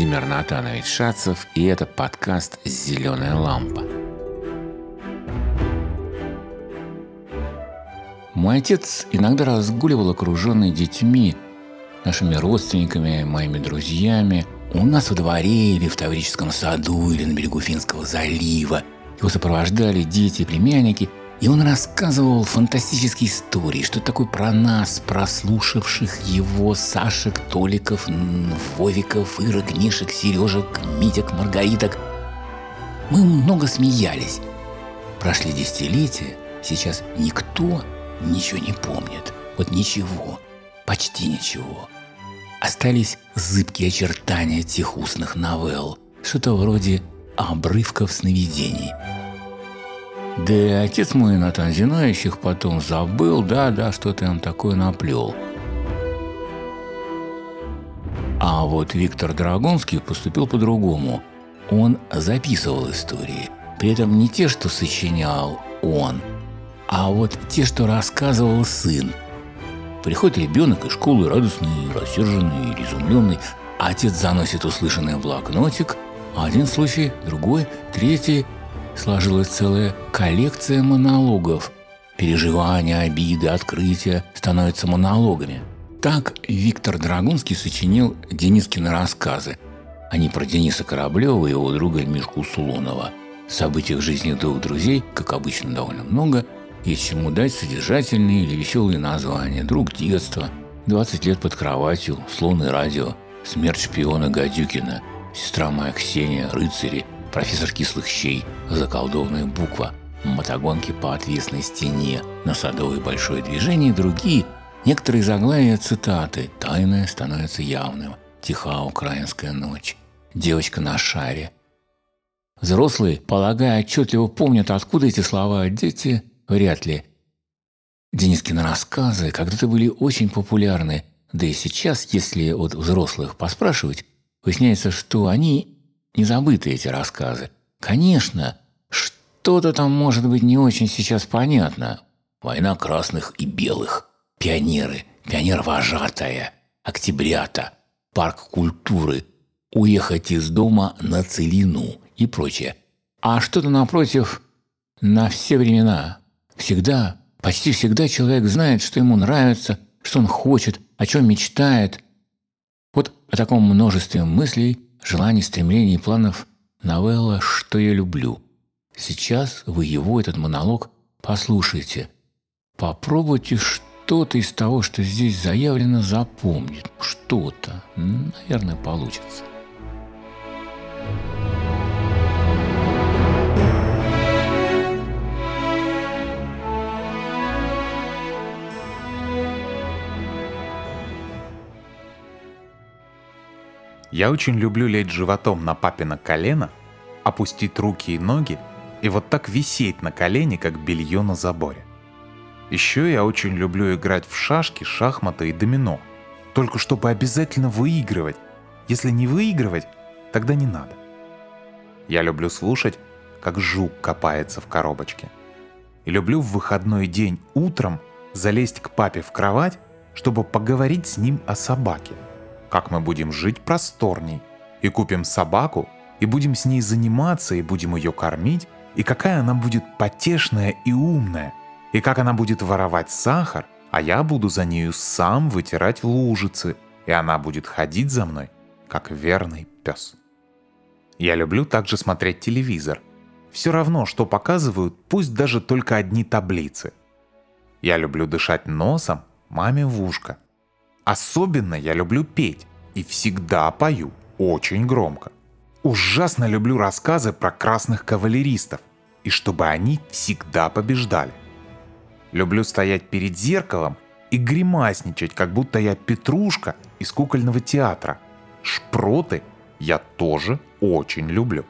Владимир Натанович Шацев, и это подкаст «Зеленая лампа». Мой отец иногда разгуливал окруженный детьми, нашими родственниками, моими друзьями, у нас во дворе или в Таврическом саду или на берегу Финского залива. Его сопровождали дети и племянники – и он рассказывал фантастические истории, что такое про нас, прослушавших его Сашек, Толиков, Вовиков, Ирок, Мишек, Сережек, Митек, Маргариток. Мы много смеялись. Прошли десятилетия, сейчас никто ничего не помнит. Вот ничего, почти ничего. Остались зыбкие очертания тех устных новелл, что-то вроде обрывков сновидений – да и отец мой Натан Зинающих потом забыл, да-да, что-то он такое наплел. А вот Виктор Драгунский поступил по-другому. Он записывал истории. При этом не те, что сочинял он, а вот те, что рассказывал сын. Приходит ребенок из школы радостный, рассерженный или изумленный, отец заносит услышанный в блокнотик, один случай, другой, третий – сложилась целая коллекция монологов. Переживания, обиды, открытия становятся монологами. Так Виктор Драгунский сочинил Денискины рассказы. Они про Дениса Кораблева и его друга Мишку Сулонова. Событиях жизни двух друзей, как обычно, довольно много. Есть чему дать содержательные или веселые названия. Друг детства, 20 лет под кроватью, слон и радио, смерть шпиона Гадюкина, сестра моя Ксения, рыцари – профессор кислых щей, заколдованная буква, мотогонки по отвесной стене, на садовое большое движение и другие, некоторые заглавия цитаты. «Тайное становится явным», «Тиха украинская ночь», «Девочка на шаре». Взрослые, полагая, отчетливо помнят, откуда эти слова, а дети вряд ли. Денискины рассказы когда-то были очень популярны, да и сейчас, если от взрослых поспрашивать, выясняется, что они не забыты эти рассказы. Конечно, что-то там может быть не очень сейчас понятно. Война красных и белых, пионеры, пионер-вожатая, октябрята, парк культуры, уехать из дома на целину и прочее. А что-то напротив на все времена. Всегда, почти всегда человек знает, что ему нравится, что он хочет, о чем мечтает. Вот о таком множестве мыслей – желаний, стремлений и планов новелла «Что я люблю». Сейчас вы его, этот монолог, послушайте. Попробуйте что-то из того, что здесь заявлено, запомнить. Что-то. Наверное, получится. Я очень люблю лечь животом на папино колено, опустить руки и ноги и вот так висеть на колене, как белье на заборе. Еще я очень люблю играть в шашки, шахматы и домино. Только чтобы обязательно выигрывать. Если не выигрывать, тогда не надо. Я люблю слушать, как жук копается в коробочке. И люблю в выходной день утром залезть к папе в кровать, чтобы поговорить с ним о собаке – как мы будем жить просторней, и купим собаку, и будем с ней заниматься, и будем ее кормить, и какая она будет потешная и умная, и как она будет воровать сахар, а я буду за нею сам вытирать лужицы, и она будет ходить за мной, как верный пес. Я люблю также смотреть телевизор. Все равно, что показывают, пусть даже только одни таблицы. Я люблю дышать носом маме в ушко – Особенно я люблю петь и всегда пою очень громко. Ужасно люблю рассказы про красных кавалеристов и чтобы они всегда побеждали. Люблю стоять перед зеркалом и гримасничать, как будто я Петрушка из кукольного театра. Шпроты я тоже очень люблю.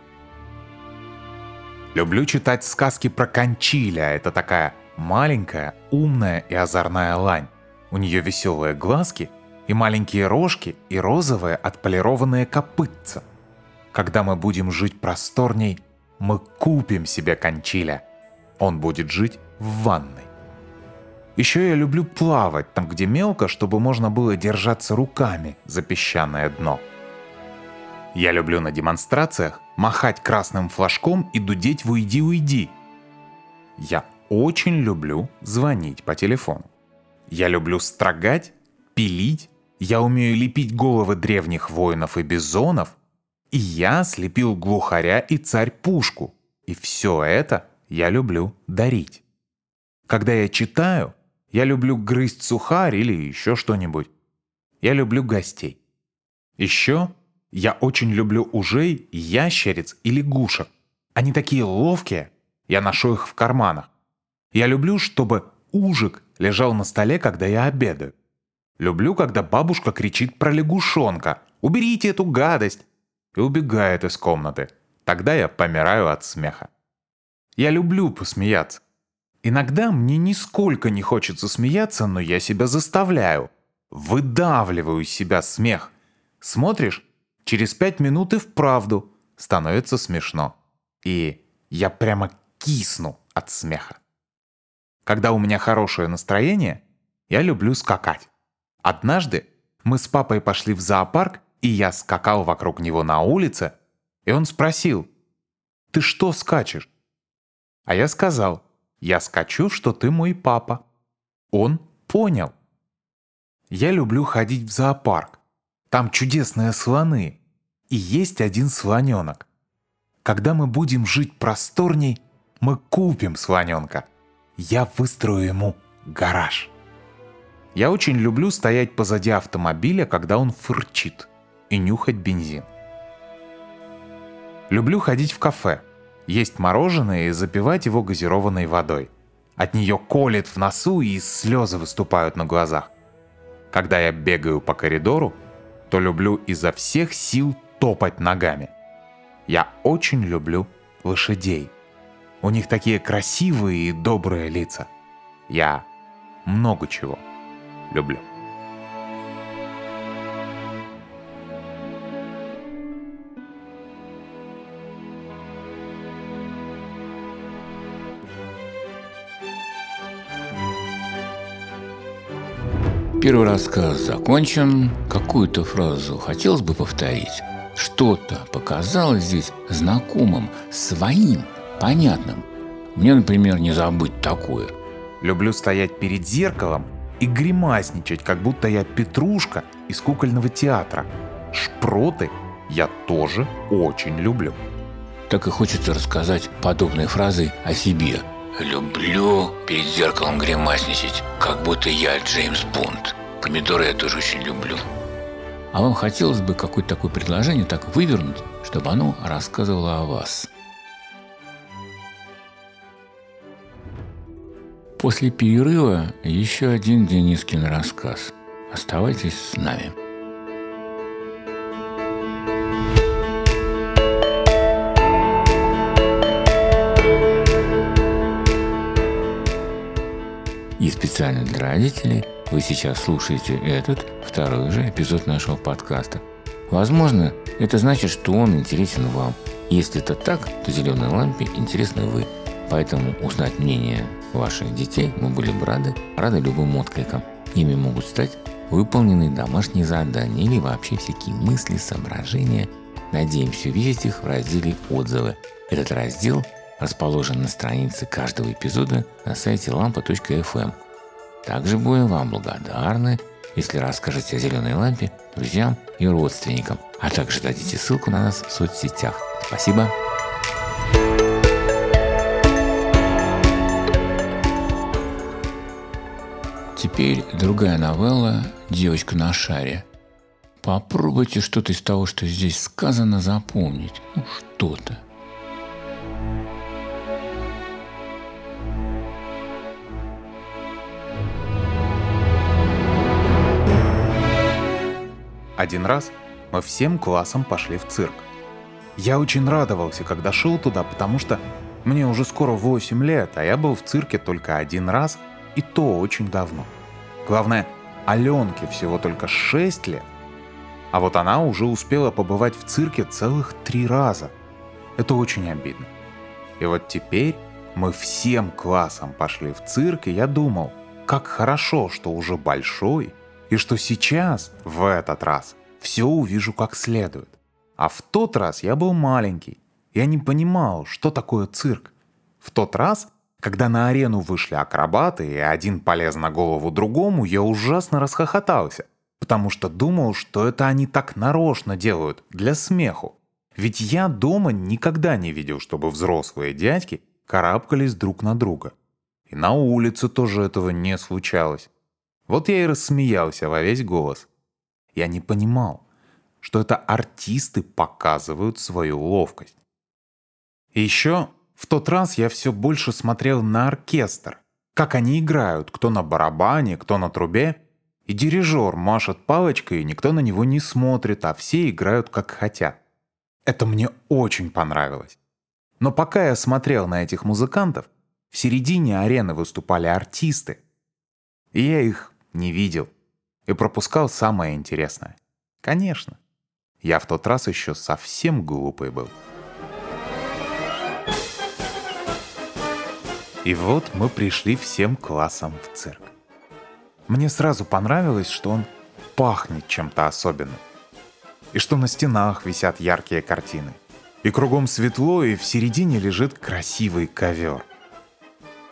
Люблю читать сказки про Кончиля. Это такая маленькая, умная и озорная лань. У нее веселые глазки и маленькие рожки и розовые отполированные копытца. Когда мы будем жить просторней, мы купим себе кончиля. Он будет жить в ванной. Еще я люблю плавать там, где мелко, чтобы можно было держаться руками за песчаное дно. Я люблю на демонстрациях махать красным флажком и дудеть «Уйди, уйди». Я очень люблю звонить по телефону. Я люблю строгать, пилить, я умею лепить головы древних воинов и бизонов, и я слепил глухаря и царь-пушку. И все это я люблю дарить. Когда я читаю, я люблю грызть сухарь или еще что-нибудь. Я люблю гостей. Еще я очень люблю ужей, ящериц и лягушек. Они такие ловкие, я ношу их в карманах. Я люблю, чтобы ужик лежал на столе, когда я обедаю. Люблю, когда бабушка кричит про лягушонка «Уберите эту гадость!» и убегает из комнаты. Тогда я помираю от смеха. Я люблю посмеяться. Иногда мне нисколько не хочется смеяться, но я себя заставляю. Выдавливаю из себя смех. Смотришь, через пять минут и вправду становится смешно. И я прямо кисну от смеха. Когда у меня хорошее настроение, я люблю скакать. Однажды мы с папой пошли в зоопарк, и я скакал вокруг него на улице, и он спросил, «Ты что скачешь?» А я сказал, «Я скачу, что ты мой папа». Он понял. Я люблю ходить в зоопарк. Там чудесные слоны. И есть один слоненок. Когда мы будем жить просторней, мы купим слоненка. Я выстрою ему гараж. Я очень люблю стоять позади автомобиля, когда он фырчит, и нюхать бензин. Люблю ходить в кафе, есть мороженое и запивать его газированной водой. От нее колет в носу и слезы выступают на глазах. Когда я бегаю по коридору, то люблю изо всех сил топать ногами. Я очень люблю лошадей. У них такие красивые и добрые лица. Я много чего люблю. Первый рассказ закончен. Какую-то фразу хотелось бы повторить. Что-то показалось здесь знакомым, своим, понятным. Мне, например, не забыть такое. Люблю стоять перед зеркалом и гримасничать, как будто я Петрушка из кукольного театра. Шпроты я тоже очень люблю. Так и хочется рассказать подобные фразы о себе. Люблю перед зеркалом гримасничать, как будто я Джеймс Бонд. Помидоры я тоже очень люблю. А вам хотелось бы какое-то такое предложение так вывернуть, чтобы оно рассказывало о вас. После перерыва еще один Денискин рассказ. Оставайтесь с нами. И специально для родителей вы сейчас слушаете этот, второй же эпизод нашего подкаста. Возможно, это значит, что он интересен вам. Если это так, то «Зеленой лампе» интересны вы. Поэтому узнать мнение ваших детей мы были бы рады, рады любым откликам. Ими могут стать выполненные домашние задания или вообще всякие мысли, соображения. Надеемся увидеть их в разделе «Отзывы». Этот раздел расположен на странице каждого эпизода на сайте lampa.fm. Также будем вам благодарны, если расскажете о зеленой лампе друзьям и родственникам, а также дадите ссылку на нас в соцсетях. Спасибо. Теперь другая новелла «Девочка на шаре». Попробуйте что-то из того, что здесь сказано, запомнить. Ну, что-то. Один раз мы всем классом пошли в цирк. Я очень радовался, когда шел туда, потому что мне уже скоро 8 лет, а я был в цирке только один раз, и то очень давно. Главное, Аленке всего только 6 лет, а вот она уже успела побывать в цирке целых три раза. Это очень обидно. И вот теперь мы всем классом пошли в цирк, и я думал, как хорошо, что уже большой – и что сейчас, в этот раз, все увижу как следует. А в тот раз я был маленький. Я не понимал, что такое цирк. В тот раз, когда на арену вышли акробаты, и один полез на голову другому, я ужасно расхохотался, потому что думал, что это они так нарочно делают, для смеху. Ведь я дома никогда не видел, чтобы взрослые дядьки карабкались друг на друга. И на улице тоже этого не случалось. Вот я и рассмеялся во весь голос. Я не понимал, что это артисты показывают свою ловкость. И еще в тот раз я все больше смотрел на оркестр, как они играют, кто на барабане, кто на трубе, и дирижер машет палочкой, и никто на него не смотрит, а все играют как хотят. Это мне очень понравилось. Но пока я смотрел на этих музыкантов, в середине арены выступали артисты. И я их не видел. И пропускал самое интересное. Конечно. Я в тот раз еще совсем глупый был. И вот мы пришли всем классом в цирк. Мне сразу понравилось, что он пахнет чем-то особенным. И что на стенах висят яркие картины. И кругом светло, и в середине лежит красивый ковер.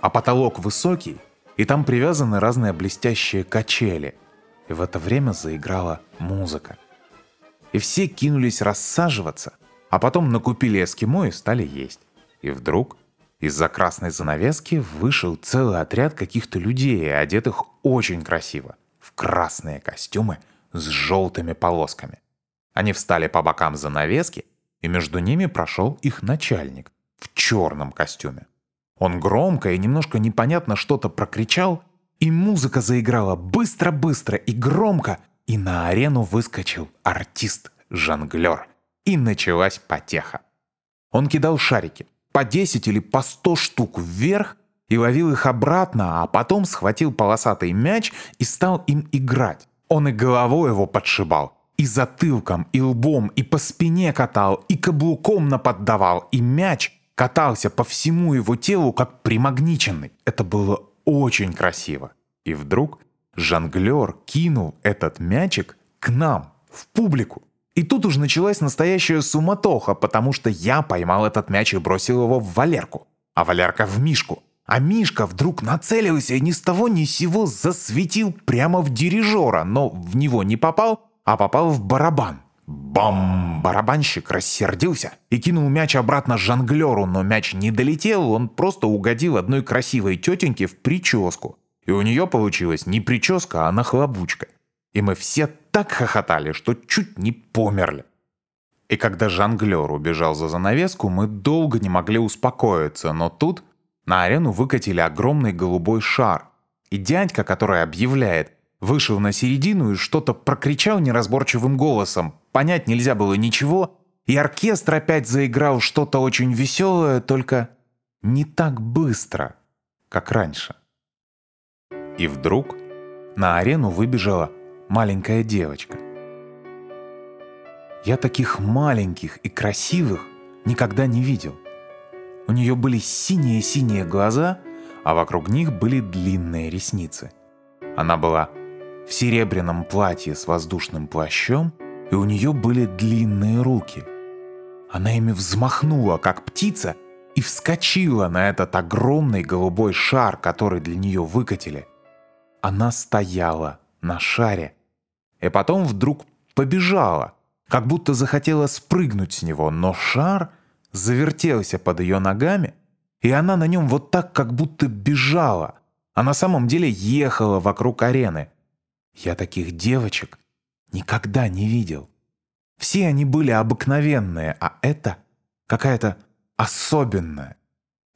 А потолок высокий, и там привязаны разные блестящие качели. И в это время заиграла музыка. И все кинулись рассаживаться, а потом накупили эскимо и стали есть. И вдруг из-за красной занавески вышел целый отряд каких-то людей, одетых очень красиво, в красные костюмы с желтыми полосками. Они встали по бокам занавески, и между ними прошел их начальник в черном костюме. Он громко и немножко непонятно что-то прокричал, и музыка заиграла быстро-быстро и громко, и на арену выскочил артист-жонглер. И началась потеха. Он кидал шарики, по 10 или по 100 штук вверх, и ловил их обратно, а потом схватил полосатый мяч и стал им играть. Он и головой его подшибал, и затылком, и лбом, и по спине катал, и каблуком наподдавал, и мяч катался по всему его телу, как примагниченный. Это было очень красиво. И вдруг жонглер кинул этот мячик к нам, в публику. И тут уж началась настоящая суматоха, потому что я поймал этот мяч и бросил его в Валерку, а Валерка в Мишку. А Мишка вдруг нацелился и ни с того ни с сего засветил прямо в дирижера, но в него не попал, а попал в барабан. Бам! Барабанщик рассердился и кинул мяч обратно жонглеру, но мяч не долетел, он просто угодил одной красивой тетеньке в прическу. И у нее получилась не прическа, а нахлобучка. И мы все так хохотали, что чуть не померли. И когда жонглер убежал за занавеску, мы долго не могли успокоиться, но тут на арену выкатили огромный голубой шар. И дядька, который объявляет, вышел на середину и что-то прокричал неразборчивым голосом. Понять нельзя было ничего, и оркестр опять заиграл что-то очень веселое, только не так быстро, как раньше. И вдруг на арену выбежала маленькая девочка. Я таких маленьких и красивых никогда не видел. У нее были синие-синие глаза, а вокруг них были длинные ресницы. Она была в серебряном платье с воздушным плащом, и у нее были длинные руки. Она ими взмахнула, как птица, и вскочила на этот огромный голубой шар, который для нее выкатили. Она стояла на шаре, и потом вдруг побежала, как будто захотела спрыгнуть с него, но шар завертелся под ее ногами, и она на нем вот так, как будто бежала, а на самом деле ехала вокруг арены – я таких девочек никогда не видел. Все они были обыкновенные, а это какая-то особенная.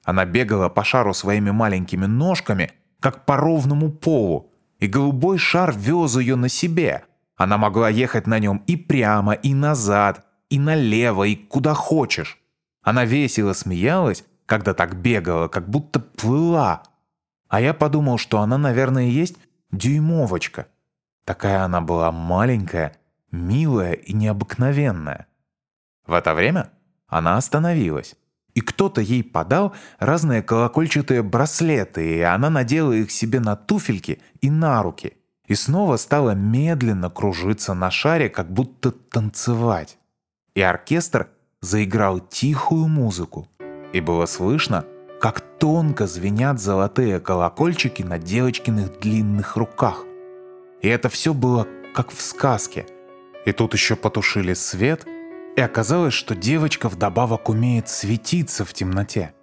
Она бегала по шару своими маленькими ножками, как по ровному полу, и голубой шар вез ее на себе. Она могла ехать на нем и прямо, и назад, и налево, и куда хочешь. Она весело смеялась, когда так бегала, как будто плыла. А я подумал, что она, наверное, есть дюймовочка — Такая она была маленькая, милая и необыкновенная. В это время она остановилась, и кто-то ей подал разные колокольчатые браслеты, и она надела их себе на туфельки и на руки, и снова стала медленно кружиться на шаре, как будто танцевать. и оркестр заиграл тихую музыку. И было слышно, как тонко звенят золотые колокольчики на девочкиных длинных руках. И это все было как в сказке. И тут еще потушили свет, и оказалось, что девочка вдобавок умеет светиться в темноте.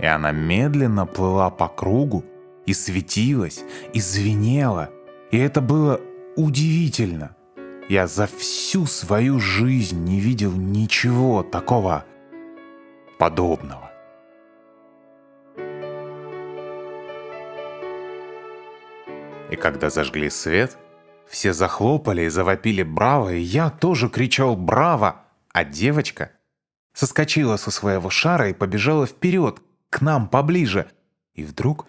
И она медленно плыла по кругу, и светилась, и звенела. И это было удивительно. Я за всю свою жизнь не видел ничего такого подобного. И когда зажгли свет, все захлопали и завопили «Браво!» и я тоже кричал «Браво!», а девочка соскочила со своего шара и побежала вперед, к нам поближе. И вдруг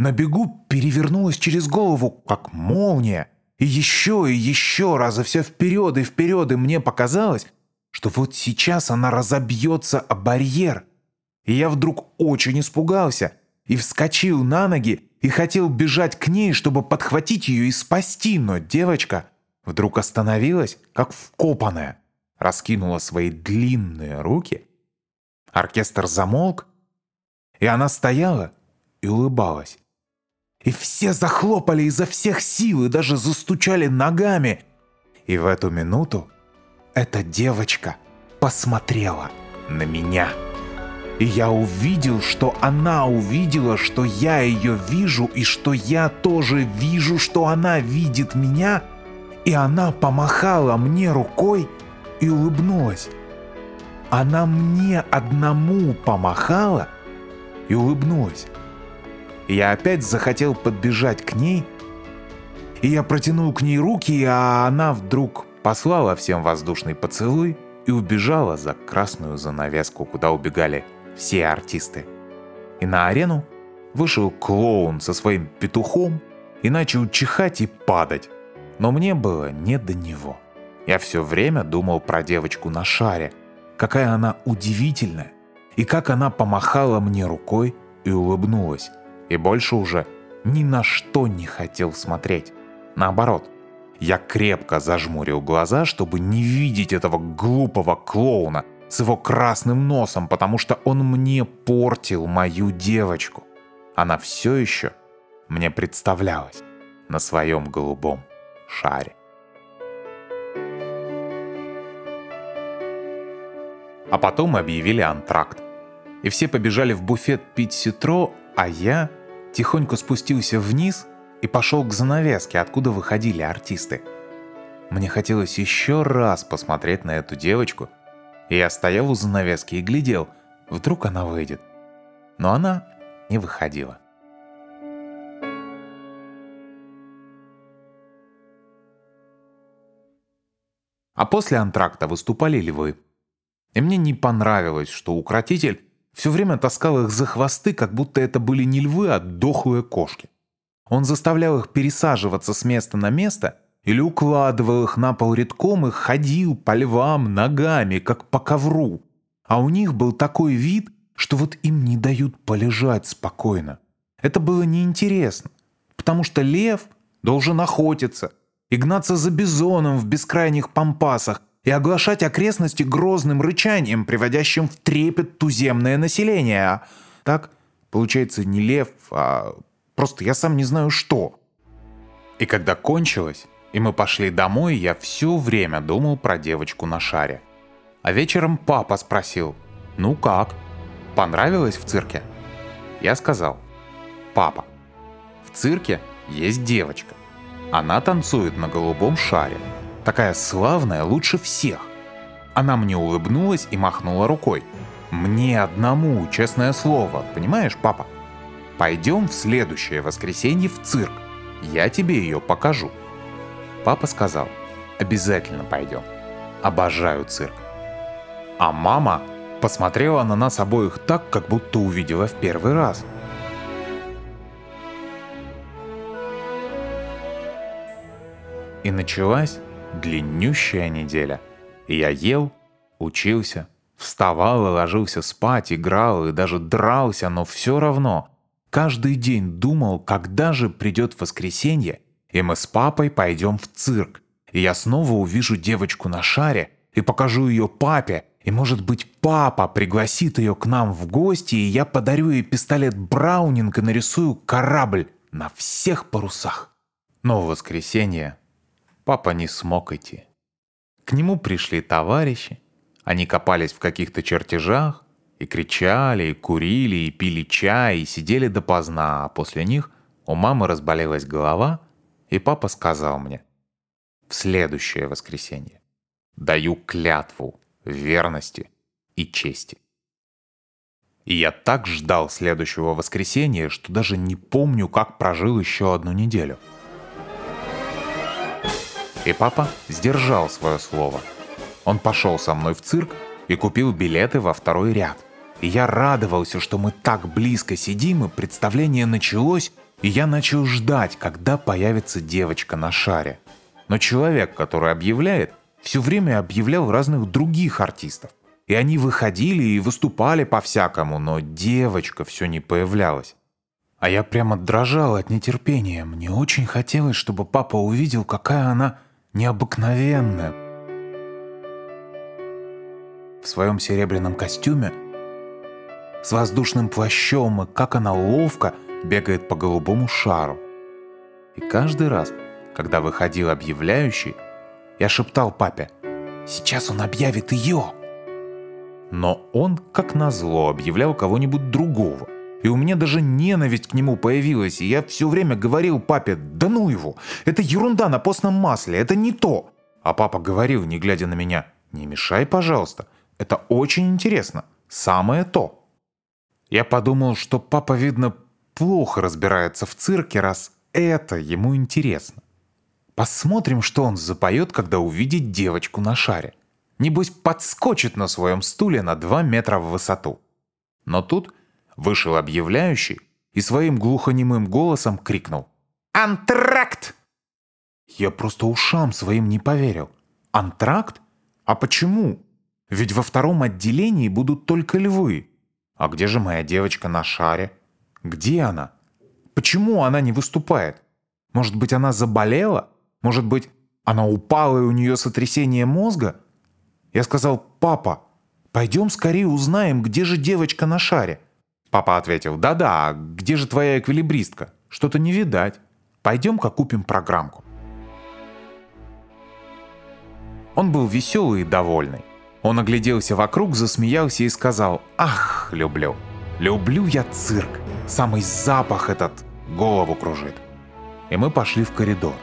на бегу перевернулась через голову, как молния. И еще и еще раза все вперед и вперед, и мне показалось, что вот сейчас она разобьется о барьер. И я вдруг очень испугался и вскочил на ноги и хотел бежать к ней, чтобы подхватить ее и спасти, но девочка вдруг остановилась, как вкопанная, раскинула свои длинные руки. Оркестр замолк, и она стояла и улыбалась. И все захлопали изо всех сил и даже застучали ногами. И в эту минуту эта девочка посмотрела на меня. И я увидел, что она увидела, что я ее вижу, и что я тоже вижу, что она видит меня. И она помахала мне рукой и улыбнулась. Она мне одному помахала и улыбнулась. Я опять захотел подбежать к ней, и я протянул к ней руки, а она вдруг послала всем воздушный поцелуй и убежала за красную занавеску, куда убегали все артисты. И на арену вышел клоун со своим петухом и начал чихать и падать. Но мне было не до него. Я все время думал про девочку на шаре, какая она удивительная, и как она помахала мне рукой и улыбнулась и больше уже ни на что не хотел смотреть. Наоборот, я крепко зажмурил глаза, чтобы не видеть этого глупого клоуна с его красным носом, потому что он мне портил мою девочку. Она все еще мне представлялась на своем голубом шаре. А потом объявили антракт. И все побежали в буфет пить ситро, а я тихонько спустился вниз и пошел к занавеске, откуда выходили артисты. Мне хотелось еще раз посмотреть на эту девочку, и я стоял у занавески и глядел, вдруг она выйдет. Но она не выходила. А после антракта выступали львы. И мне не понравилось, что укротитель все время таскал их за хвосты, как будто это были не львы, а дохлые кошки. Он заставлял их пересаживаться с места на место или укладывал их на пол редком и ходил по львам ногами, как по ковру. А у них был такой вид, что вот им не дают полежать спокойно. Это было неинтересно, потому что лев должен охотиться и гнаться за бизоном в бескрайних пампасах, и оглашать окрестности грозным рычанием, приводящим в трепет туземное население. Так, получается, не лев, а просто я сам не знаю что. И когда кончилось, и мы пошли домой, я все время думал про девочку на шаре. А вечером папа спросил, ну как, понравилось в цирке? Я сказал, папа, в цирке есть девочка. Она танцует на голубом шаре. Такая славная, лучше всех. Она мне улыбнулась и махнула рукой. Мне одному, честное слово, понимаешь, папа? Пойдем в следующее воскресенье в цирк. Я тебе ее покажу. Папа сказал, обязательно пойдем. Обожаю цирк. А мама посмотрела на нас обоих так, как будто увидела в первый раз. И началась длиннющая неделя. Я ел, учился, вставал и ложился спать, играл и даже дрался, но все равно каждый день думал, когда же придет воскресенье, и мы с папой пойдем в цирк, и я снова увижу девочку на шаре, и покажу ее папе, и, может быть, папа пригласит ее к нам в гости, и я подарю ей пистолет Браунинг и нарисую корабль на всех парусах. Но в воскресенье папа не смог идти. К нему пришли товарищи, они копались в каких-то чертежах, и кричали, и курили, и пили чай, и сидели допоздна, а после них у мамы разболелась голова, и папа сказал мне в следующее воскресенье «Даю клятву верности и чести». И я так ждал следующего воскресенья, что даже не помню, как прожил еще одну неделю. И папа сдержал свое слово. Он пошел со мной в цирк и купил билеты во второй ряд. И я радовался, что мы так близко сидим, и представление началось, и я начал ждать, когда появится девочка на шаре. Но человек, который объявляет, все время объявлял разных других артистов. И они выходили и выступали по-всякому, но девочка все не появлялась. А я прямо дрожал от нетерпения. Мне очень хотелось, чтобы папа увидел, какая она необыкновенная. В своем серебряном костюме, с воздушным плащом, и как она ловко бегает по голубому шару. И каждый раз, когда выходил объявляющий, я шептал папе, «Сейчас он объявит ее!» Но он, как назло, объявлял кого-нибудь другого. И у меня даже ненависть к нему появилась, и я все время говорил папе, «Да ну его! Это ерунда на постном масле, это не то!» А папа говорил, не глядя на меня, «Не мешай, пожалуйста, это очень интересно, самое то!» Я подумал, что папа, видно, плохо разбирается в цирке, раз это ему интересно. Посмотрим, что он запоет, когда увидит девочку на шаре. Небось, подскочит на своем стуле на два метра в высоту. Но тут вышел объявляющий и своим глухонемым голосом крикнул «Антракт!». Я просто ушам своим не поверил. Антракт? А почему? Ведь во втором отделении будут только львы. А где же моя девочка на шаре? Где она? Почему она не выступает? Может быть, она заболела? Может быть, она упала и у нее сотрясение мозга? Я сказал, папа, пойдем скорее узнаем, где же девочка на шаре. Папа ответил, да-да, а где же твоя эквилибристка? Что-то не видать. Пойдем-ка купим программку. Он был веселый и довольный. Он огляделся вокруг, засмеялся и сказал, ах, люблю. Люблю я цирк. Самый запах этот голову кружит. И мы пошли в коридор.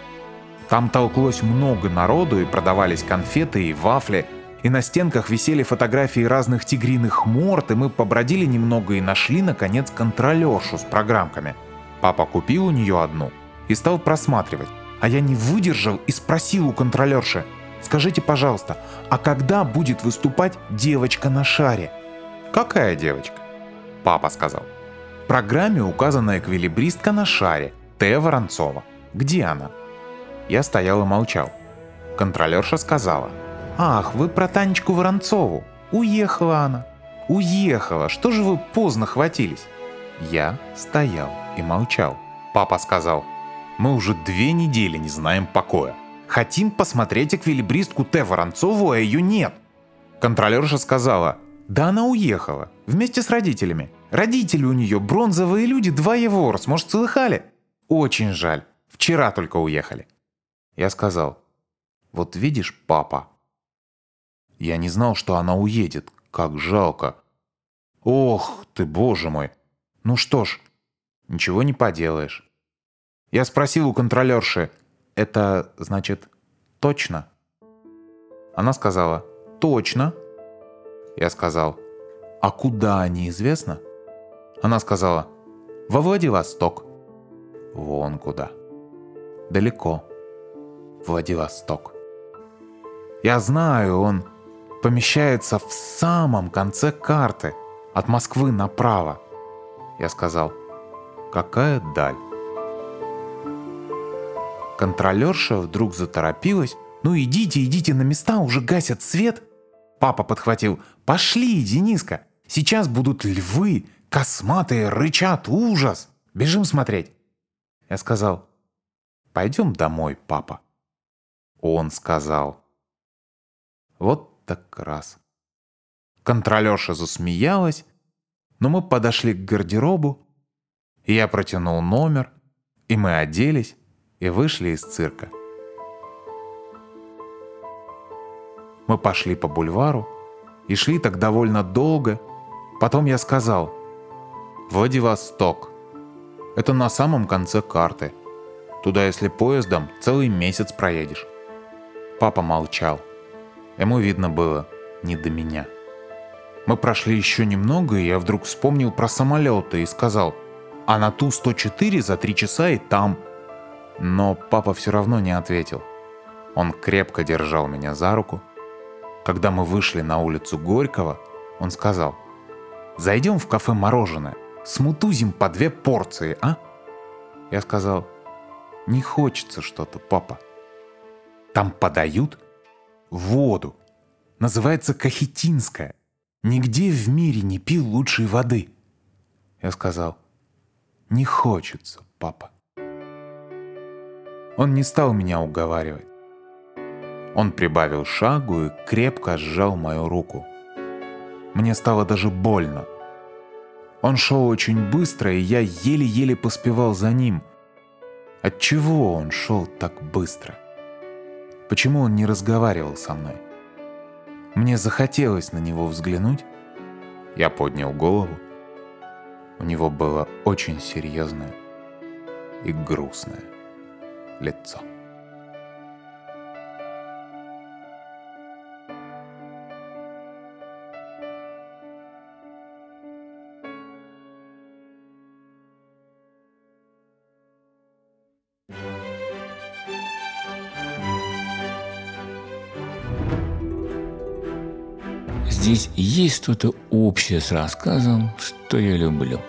Там толклось много народу, и продавались конфеты и вафли, и на стенках висели фотографии разных тигриных морд, и мы побродили немного и нашли, наконец, контролершу с программками. Папа купил у нее одну и стал просматривать, а я не выдержал и спросил у контролерши, «Скажите, пожалуйста, а когда будет выступать девочка на шаре?» «Какая девочка?» Папа сказал. В программе указана эквилибристка на шаре, Т. Воронцова. Где она? Я стоял и молчал. Контролерша сказала. «Ах, вы про Танечку Воронцову. Уехала она. Уехала. Что же вы поздно хватились?» Я стоял и молчал. Папа сказал. «Мы уже две недели не знаем покоя. Хотим посмотреть эквилибристку Т. Воронцову, а ее нет». Контролерша сказала. «Да она уехала. Вместе с родителями. Родители у нее бронзовые люди, два Еворс, может, слыхали? Очень жаль. Вчера только уехали. Я сказал, вот видишь, папа. Я не знал, что она уедет. Как жалко. Ох ты, боже мой. Ну что ж, ничего не поделаешь. Я спросил у контролерши, это значит точно? Она сказала, точно. Я сказал, а куда неизвестно? Она сказала, во Владивосток. Вон куда. Далеко. Владивосток. Я знаю, он помещается в самом конце карты, от Москвы направо. Я сказал, какая даль. Контролерша вдруг заторопилась. «Ну идите, идите на места, уже гасят свет!» Папа подхватил. «Пошли, Дениска! Сейчас будут львы, Косматые рычат, ужас! Бежим смотреть!» Я сказал, «Пойдем домой, папа». Он сказал, «Вот так раз. Контролерша засмеялась, но мы подошли к гардеробу, и я протянул номер, и мы оделись и вышли из цирка. Мы пошли по бульвару и шли так довольно долго. Потом я сказал «Владивосток». Это на самом конце карты. Туда, если поездом, целый месяц проедешь. Папа молчал. Ему видно было не до меня. Мы прошли еще немного, и я вдруг вспомнил про самолеты и сказал, а на Ту-104 за три часа и там. Но папа все равно не ответил. Он крепко держал меня за руку. Когда мы вышли на улицу Горького, он сказал, «Зайдем в кафе «Мороженое», смутузим по две порции, а?» Я сказал, «Не хочется что-то, папа». Там подают воду. Называется кахетинская. Нигде в мире не пил лучшей воды. Я сказал, не хочется, папа. Он не стал меня уговаривать. Он прибавил шагу и крепко сжал мою руку. Мне стало даже больно. Он шел очень быстро, и я еле-еле поспевал за ним. Отчего он шел так быстро? — Почему он не разговаривал со мной? Мне захотелось на него взглянуть. Я поднял голову. У него было очень серьезное и грустное лицо. Здесь есть что-то общее с рассказом, что я люблю.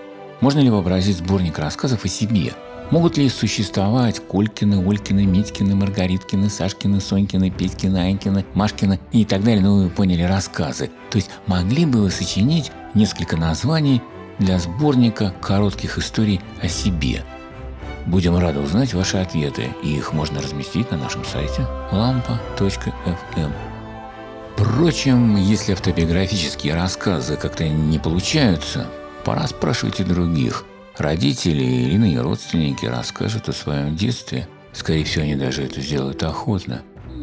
Можно ли вообразить сборник рассказов о себе? Могут ли существовать Колькины, Олькины, Митькины, Маргариткины, Сашкины, Сонькины, Петькины, Анькины, Машкины и так далее, ну вы поняли, рассказы. То есть могли бы вы сочинить несколько названий для сборника коротких историй о себе. Будем рады узнать ваши ответы, и их можно разместить на нашем сайте lampa.fm. Впрочем, если автобиографические рассказы как-то не получаются, пора спрашивать и других. Родители или иные родственники расскажут о своем детстве. Скорее всего, они даже это сделают охотно.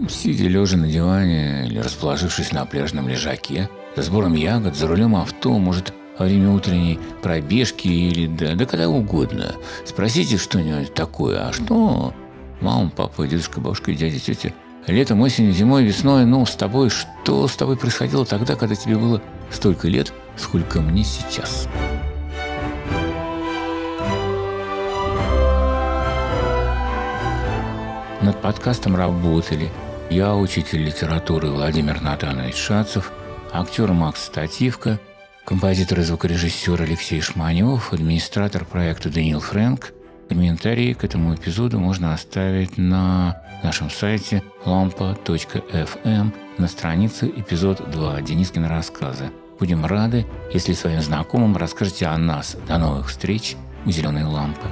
Сидя лежа на диване или расположившись на пляжном лежаке, за сбором ягод, за рулем авто, может, во время утренней пробежки или да, да когда угодно. Спросите что-нибудь такое, а что мама, папа, дедушка, бабушка, дядя, тетя Летом, осенью, зимой, весной, ну, с тобой, что с тобой происходило тогда, когда тебе было столько лет, сколько мне сейчас? Над подкастом работали я, учитель литературы Владимир Натанович Шацев, актер Макс Стативко, композитор и звукорежиссер Алексей Шманев, администратор проекта Даниил Фрэнк. Комментарии к этому эпизоду можно оставить на нашем сайте lampa.fm на странице эпизод 2 Денискина рассказы. Будем рады, если своим знакомым расскажете о нас. До новых встреч у «Зеленой лампы».